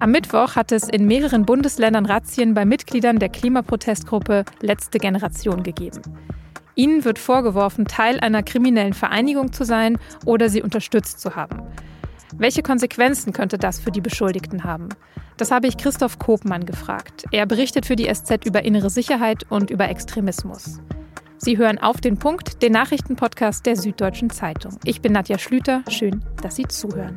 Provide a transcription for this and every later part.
Am Mittwoch hat es in mehreren Bundesländern Razzien bei Mitgliedern der Klimaprotestgruppe Letzte Generation gegeben. Ihnen wird vorgeworfen, Teil einer kriminellen Vereinigung zu sein oder sie unterstützt zu haben. Welche Konsequenzen könnte das für die Beschuldigten haben? Das habe ich Christoph Kopmann gefragt. Er berichtet für die SZ über innere Sicherheit und über Extremismus. Sie hören auf den Punkt, den Nachrichtenpodcast der Süddeutschen Zeitung. Ich bin Nadja Schlüter. Schön, dass Sie zuhören.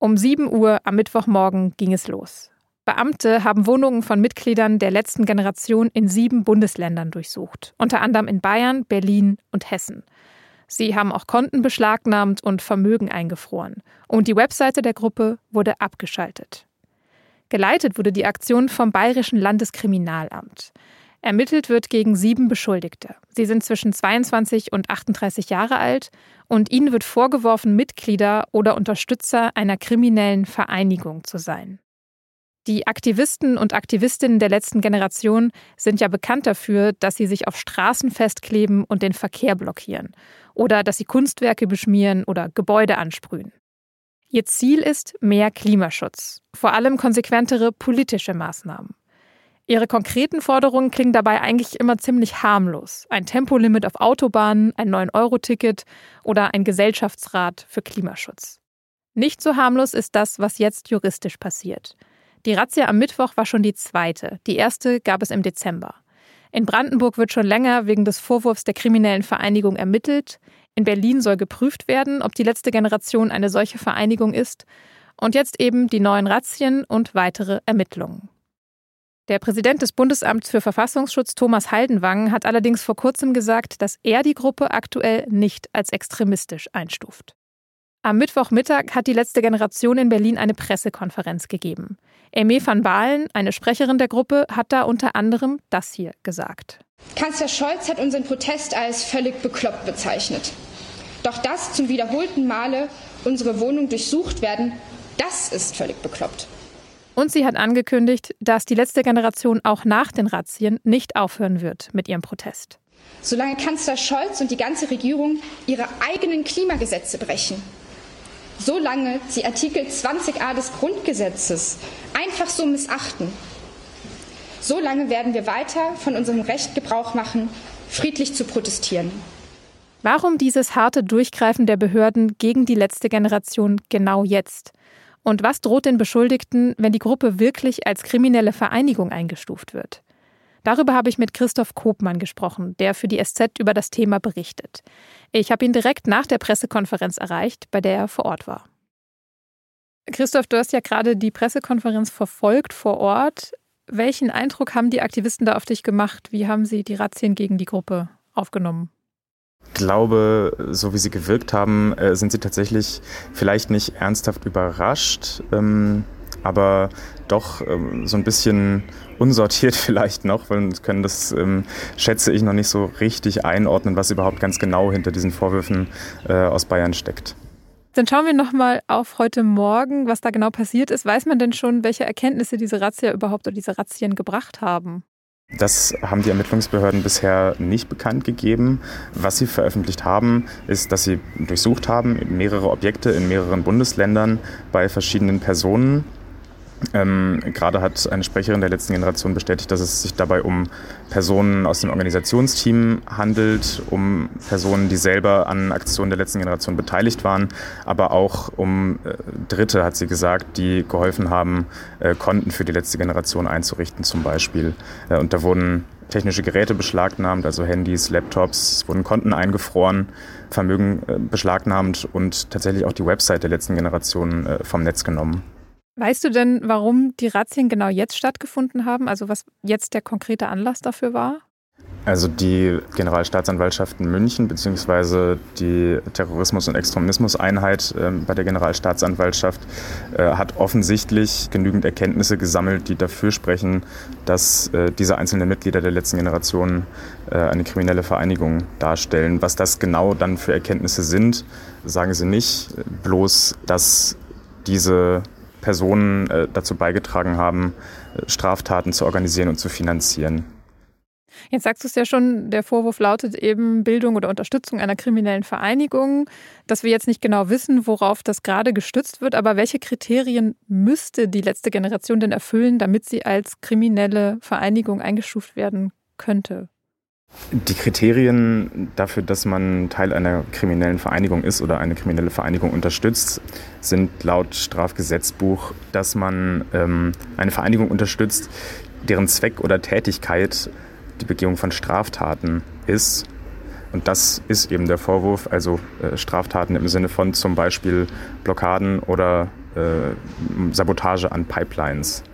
Um 7 Uhr am Mittwochmorgen ging es los. Beamte haben Wohnungen von Mitgliedern der letzten Generation in sieben Bundesländern durchsucht, unter anderem in Bayern, Berlin und Hessen. Sie haben auch Konten beschlagnahmt und Vermögen eingefroren. Und die Webseite der Gruppe wurde abgeschaltet. Geleitet wurde die Aktion vom Bayerischen Landeskriminalamt. Ermittelt wird gegen sieben Beschuldigte. Sie sind zwischen 22 und 38 Jahre alt und ihnen wird vorgeworfen, Mitglieder oder Unterstützer einer kriminellen Vereinigung zu sein. Die Aktivisten und Aktivistinnen der letzten Generation sind ja bekannt dafür, dass sie sich auf Straßen festkleben und den Verkehr blockieren oder dass sie Kunstwerke beschmieren oder Gebäude ansprühen. Ihr Ziel ist mehr Klimaschutz, vor allem konsequentere politische Maßnahmen. Ihre konkreten Forderungen klingen dabei eigentlich immer ziemlich harmlos. Ein Tempolimit auf Autobahnen, ein 9-Euro-Ticket oder ein Gesellschaftsrat für Klimaschutz. Nicht so harmlos ist das, was jetzt juristisch passiert. Die Razzia am Mittwoch war schon die zweite. Die erste gab es im Dezember. In Brandenburg wird schon länger wegen des Vorwurfs der kriminellen Vereinigung ermittelt. In Berlin soll geprüft werden, ob die letzte Generation eine solche Vereinigung ist. Und jetzt eben die neuen Razzien und weitere Ermittlungen. Der Präsident des Bundesamts für Verfassungsschutz Thomas Haldenwang hat allerdings vor kurzem gesagt, dass er die Gruppe aktuell nicht als extremistisch einstuft. Am Mittwochmittag hat die letzte Generation in Berlin eine Pressekonferenz gegeben. Aimee van Baalen, eine Sprecherin der Gruppe, hat da unter anderem das hier gesagt. Kanzler Scholz hat unseren Protest als völlig bekloppt bezeichnet. Doch dass zum wiederholten Male unsere Wohnung durchsucht werden, das ist völlig bekloppt. Und sie hat angekündigt, dass die letzte Generation auch nach den Razzien nicht aufhören wird mit ihrem Protest. Solange Kanzler Scholz und die ganze Regierung ihre eigenen Klimagesetze brechen, solange sie Artikel 20a des Grundgesetzes einfach so missachten, solange werden wir weiter von unserem Recht Gebrauch machen, friedlich zu protestieren. Warum dieses harte Durchgreifen der Behörden gegen die letzte Generation genau jetzt? Und was droht den Beschuldigten, wenn die Gruppe wirklich als kriminelle Vereinigung eingestuft wird? Darüber habe ich mit Christoph Kopmann gesprochen, der für die SZ über das Thema berichtet. Ich habe ihn direkt nach der Pressekonferenz erreicht, bei der er vor Ort war. Christoph, du hast ja gerade die Pressekonferenz verfolgt vor Ort. Welchen Eindruck haben die Aktivisten da auf dich gemacht? Wie haben sie die Razzien gegen die Gruppe aufgenommen? Ich glaube, so wie sie gewirkt haben, äh, sind sie tatsächlich vielleicht nicht ernsthaft überrascht, ähm, aber doch ähm, so ein bisschen unsortiert vielleicht noch, weil können das, ähm, schätze ich, noch nicht so richtig einordnen, was überhaupt ganz genau hinter diesen Vorwürfen äh, aus Bayern steckt. Dann schauen wir nochmal auf heute Morgen, was da genau passiert ist. Weiß man denn schon, welche Erkenntnisse diese Razzia überhaupt oder diese Razzien gebracht haben? Das haben die Ermittlungsbehörden bisher nicht bekannt gegeben. Was sie veröffentlicht haben, ist, dass sie durchsucht haben mehrere Objekte in mehreren Bundesländern bei verschiedenen Personen ähm, gerade hat eine Sprecherin der letzten Generation bestätigt, dass es sich dabei um Personen aus dem Organisationsteam handelt, um Personen, die selber an Aktionen der letzten Generation beteiligt waren, aber auch um äh, Dritte, hat sie gesagt, die geholfen haben, äh, Konten für die letzte Generation einzurichten zum Beispiel. Äh, und da wurden technische Geräte beschlagnahmt, also Handys, Laptops, wurden Konten eingefroren, Vermögen äh, beschlagnahmt und tatsächlich auch die Website der letzten Generation äh, vom Netz genommen. Weißt du denn, warum die Razzien genau jetzt stattgefunden haben? Also was jetzt der konkrete Anlass dafür war? Also die Generalstaatsanwaltschaft in München bzw. die Terrorismus- und Extremismuseinheit äh, bei der Generalstaatsanwaltschaft äh, hat offensichtlich genügend Erkenntnisse gesammelt, die dafür sprechen, dass äh, diese einzelnen Mitglieder der letzten Generation äh, eine kriminelle Vereinigung darstellen. Was das genau dann für Erkenntnisse sind, sagen sie nicht. Bloß, dass diese Personen äh, dazu beigetragen haben, äh, Straftaten zu organisieren und zu finanzieren. Jetzt sagst du es ja schon, der Vorwurf lautet eben Bildung oder Unterstützung einer kriminellen Vereinigung, dass wir jetzt nicht genau wissen, worauf das gerade gestützt wird, aber welche Kriterien müsste die letzte Generation denn erfüllen, damit sie als kriminelle Vereinigung eingestuft werden könnte? Die Kriterien dafür, dass man Teil einer kriminellen Vereinigung ist oder eine kriminelle Vereinigung unterstützt, sind laut Strafgesetzbuch, dass man ähm, eine Vereinigung unterstützt, deren Zweck oder Tätigkeit die Begehung von Straftaten ist. Und das ist eben der Vorwurf, also äh, Straftaten im Sinne von zum Beispiel Blockaden oder äh, Sabotage an Pipelines.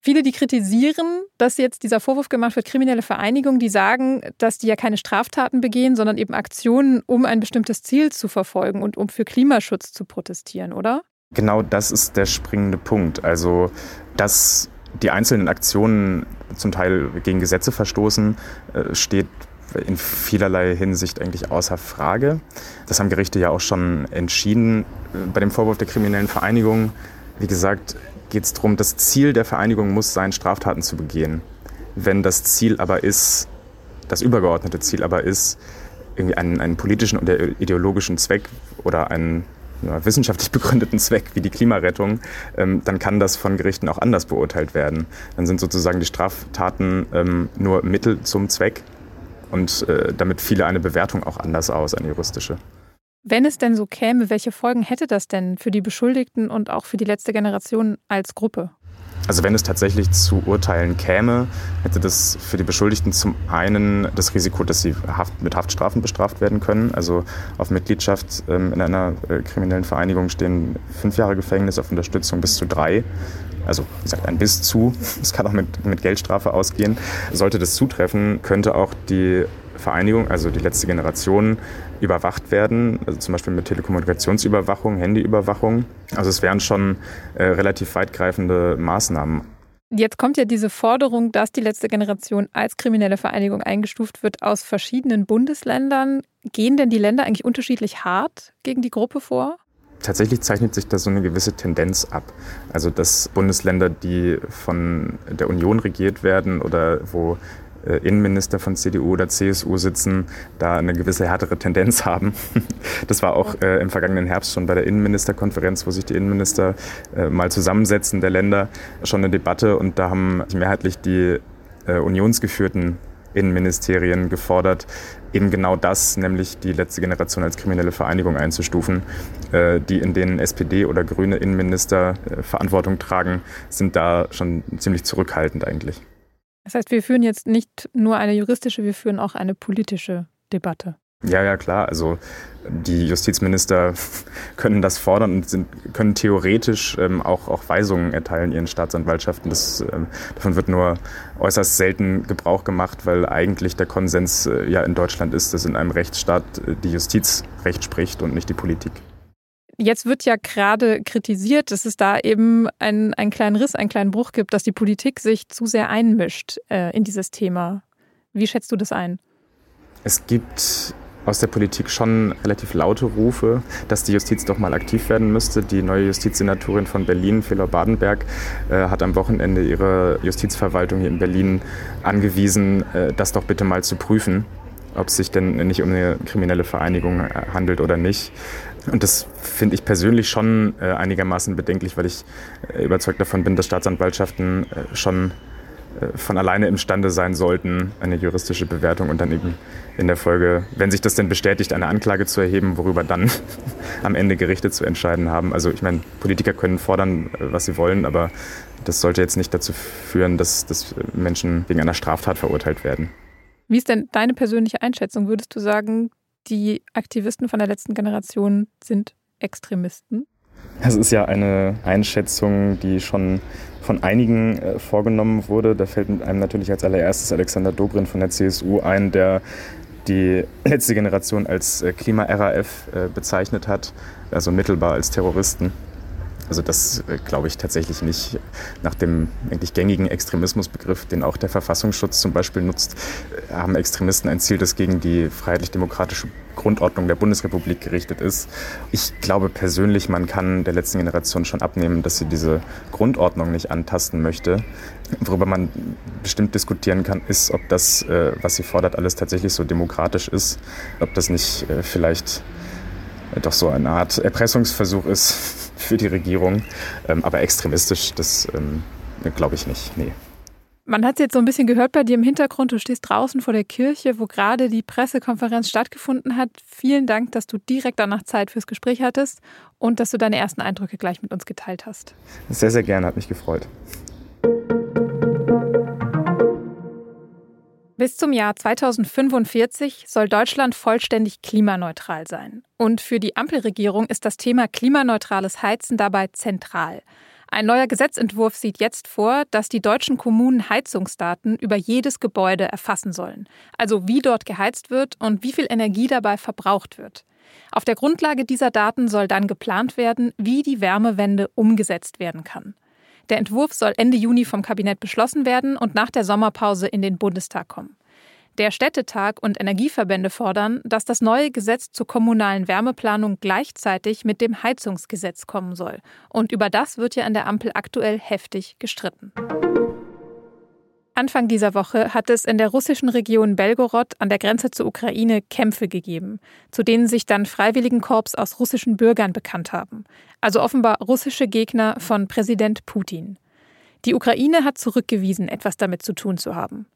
Viele, die kritisieren, dass jetzt dieser Vorwurf gemacht wird, kriminelle Vereinigungen, die sagen, dass die ja keine Straftaten begehen, sondern eben Aktionen, um ein bestimmtes Ziel zu verfolgen und um für Klimaschutz zu protestieren, oder? Genau das ist der springende Punkt. Also, dass die einzelnen Aktionen zum Teil gegen Gesetze verstoßen, äh, steht in vielerlei Hinsicht eigentlich außer Frage. Das haben Gerichte ja auch schon entschieden. Bei dem Vorwurf der kriminellen Vereinigung, wie gesagt, geht es darum, das Ziel der Vereinigung muss sein, Straftaten zu begehen. Wenn das Ziel aber ist, das übergeordnete Ziel aber ist, irgendwie einen, einen politischen oder ideologischen Zweck oder einen ja, wissenschaftlich begründeten Zweck wie die Klimarettung, ähm, dann kann das von Gerichten auch anders beurteilt werden. Dann sind sozusagen die Straftaten ähm, nur Mittel zum Zweck und äh, damit fiele eine Bewertung auch anders aus, eine juristische. Wenn es denn so käme, welche Folgen hätte das denn für die Beschuldigten und auch für die letzte Generation als Gruppe? Also wenn es tatsächlich zu Urteilen käme, hätte das für die Beschuldigten zum einen das Risiko, dass sie Haft, mit Haftstrafen bestraft werden können. Also auf Mitgliedschaft ähm, in einer äh, kriminellen Vereinigung stehen fünf Jahre Gefängnis, auf Unterstützung bis zu drei. Also wie gesagt, ein bis zu. Es kann auch mit, mit Geldstrafe ausgehen. Sollte das zutreffen, könnte auch die Vereinigung, also die letzte Generation, überwacht werden, also zum Beispiel mit Telekommunikationsüberwachung, Handyüberwachung. Also es wären schon äh, relativ weitgreifende Maßnahmen. Jetzt kommt ja diese Forderung, dass die letzte Generation als kriminelle Vereinigung eingestuft wird aus verschiedenen Bundesländern. Gehen denn die Länder eigentlich unterschiedlich hart gegen die Gruppe vor? Tatsächlich zeichnet sich da so eine gewisse Tendenz ab. Also dass Bundesländer, die von der Union regiert werden oder wo Innenminister von CDU oder CSU sitzen, da eine gewisse härtere Tendenz haben. Das war auch äh, im vergangenen Herbst schon bei der Innenministerkonferenz, wo sich die Innenminister äh, mal zusammensetzen der Länder, schon eine Debatte und da haben mehrheitlich die äh, unionsgeführten Innenministerien gefordert, eben genau das, nämlich die letzte Generation als kriminelle Vereinigung einzustufen. Äh, die, in denen SPD oder grüne Innenminister äh, Verantwortung tragen, sind da schon ziemlich zurückhaltend eigentlich. Das heißt, wir führen jetzt nicht nur eine juristische, wir führen auch eine politische Debatte. Ja, ja, klar. Also die Justizminister können das fordern und sind, können theoretisch ähm, auch, auch Weisungen erteilen ihren Staatsanwaltschaften. Das, ähm, davon wird nur äußerst selten Gebrauch gemacht, weil eigentlich der Konsens äh, ja in Deutschland ist, dass in einem Rechtsstaat äh, die Justiz Recht spricht und nicht die Politik. Jetzt wird ja gerade kritisiert, dass es da eben einen, einen kleinen Riss, einen kleinen Bruch gibt, dass die Politik sich zu sehr einmischt äh, in dieses Thema. Wie schätzt du das ein? Es gibt aus der Politik schon relativ laute Rufe, dass die Justiz doch mal aktiv werden müsste. Die neue Justizsenatorin von Berlin, Felor Badenberg, äh, hat am Wochenende ihre Justizverwaltung hier in Berlin angewiesen, äh, das doch bitte mal zu prüfen, ob es sich denn nicht um eine kriminelle Vereinigung äh, handelt oder nicht. Und das finde ich persönlich schon äh, einigermaßen bedenklich, weil ich äh, überzeugt davon bin, dass Staatsanwaltschaften schon von alleine imstande sein sollten, eine juristische Bewertung und dann eben in der Folge, wenn sich das denn bestätigt, eine Anklage zu erheben, worüber dann am Ende Gerichte zu entscheiden haben. Also ich meine, Politiker können fordern, was sie wollen, aber das sollte jetzt nicht dazu führen, dass, dass Menschen wegen einer Straftat verurteilt werden. Wie ist denn deine persönliche Einschätzung? Würdest du sagen, die Aktivisten von der letzten Generation sind Extremisten? Das ist ja eine Einschätzung, die schon von einigen äh, vorgenommen wurde. Da fällt einem natürlich als allererstes Alexander Dobrin von der CSU ein, der die letzte Generation als äh, Klima-RAF äh, bezeichnet hat, also mittelbar als Terroristen. Also das äh, glaube ich tatsächlich nicht. Nach dem eigentlich gängigen Extremismusbegriff, den auch der Verfassungsschutz zum Beispiel nutzt, äh, haben Extremisten ein Ziel, das gegen die freiheitlich-demokratische Grundordnung der Bundesrepublik gerichtet ist. Ich glaube persönlich, man kann der letzten Generation schon abnehmen, dass sie diese Grundordnung nicht antasten möchte. Worüber man bestimmt diskutieren kann, ist, ob das, äh, was sie fordert, alles tatsächlich so demokratisch ist, ob das nicht vielleicht doch so eine Art Erpressungsversuch ist für die Regierung. Ähm, aber extremistisch, das ähm, glaube ich nicht. Nee. Man hat es jetzt so ein bisschen gehört bei dir im Hintergrund. Du stehst draußen vor der Kirche, wo gerade die Pressekonferenz stattgefunden hat. Vielen Dank, dass du direkt danach Zeit fürs Gespräch hattest und dass du deine ersten Eindrücke gleich mit uns geteilt hast. Sehr, sehr gerne, hat mich gefreut. Bis zum Jahr 2045 soll Deutschland vollständig klimaneutral sein. Und für die Ampelregierung ist das Thema klimaneutrales Heizen dabei zentral. Ein neuer Gesetzentwurf sieht jetzt vor, dass die deutschen Kommunen Heizungsdaten über jedes Gebäude erfassen sollen. Also wie dort geheizt wird und wie viel Energie dabei verbraucht wird. Auf der Grundlage dieser Daten soll dann geplant werden, wie die Wärmewende umgesetzt werden kann. Der Entwurf soll Ende Juni vom Kabinett beschlossen werden und nach der Sommerpause in den Bundestag kommen. Der Städtetag und Energieverbände fordern, dass das neue Gesetz zur kommunalen Wärmeplanung gleichzeitig mit dem Heizungsgesetz kommen soll. Und über das wird ja an der Ampel aktuell heftig gestritten. Anfang dieser Woche hat es in der russischen Region Belgorod an der Grenze zur Ukraine Kämpfe gegeben, zu denen sich dann Freiwilligenkorps aus russischen Bürgern bekannt haben. Also offenbar russische Gegner von Präsident Putin. Die Ukraine hat zurückgewiesen, etwas damit zu tun zu haben.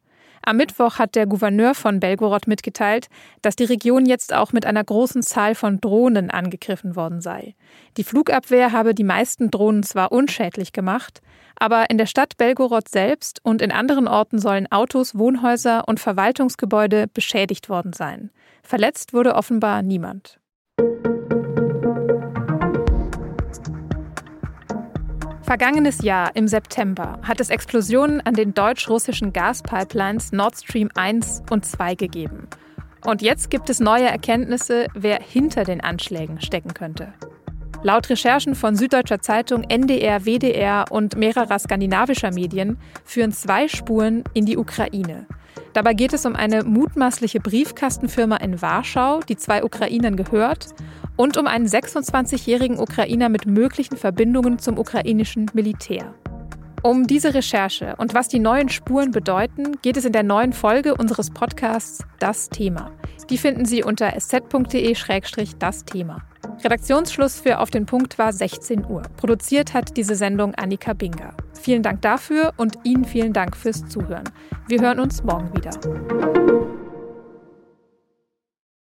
Am Mittwoch hat der Gouverneur von Belgorod mitgeteilt, dass die Region jetzt auch mit einer großen Zahl von Drohnen angegriffen worden sei. Die Flugabwehr habe die meisten Drohnen zwar unschädlich gemacht, aber in der Stadt Belgorod selbst und in anderen Orten sollen Autos, Wohnhäuser und Verwaltungsgebäude beschädigt worden sein. Verletzt wurde offenbar niemand. Vergangenes Jahr im September hat es Explosionen an den deutsch-russischen Gaspipelines Nord Stream 1 und 2 gegeben. Und jetzt gibt es neue Erkenntnisse, wer hinter den Anschlägen stecken könnte. Laut Recherchen von Süddeutscher Zeitung, NDR, WDR und mehrerer skandinavischer Medien führen zwei Spuren in die Ukraine. Dabei geht es um eine mutmaßliche Briefkastenfirma in Warschau, die zwei Ukrainern gehört, und um einen 26-jährigen Ukrainer mit möglichen Verbindungen zum ukrainischen Militär. Um diese Recherche und was die neuen Spuren bedeuten, geht es in der neuen Folge unseres Podcasts Das Thema. Die finden Sie unter sz.de-das Thema. Redaktionsschluss für Auf den Punkt war 16 Uhr. Produziert hat diese Sendung Annika Binger. Vielen Dank dafür und Ihnen vielen Dank fürs Zuhören. Wir hören uns morgen wieder.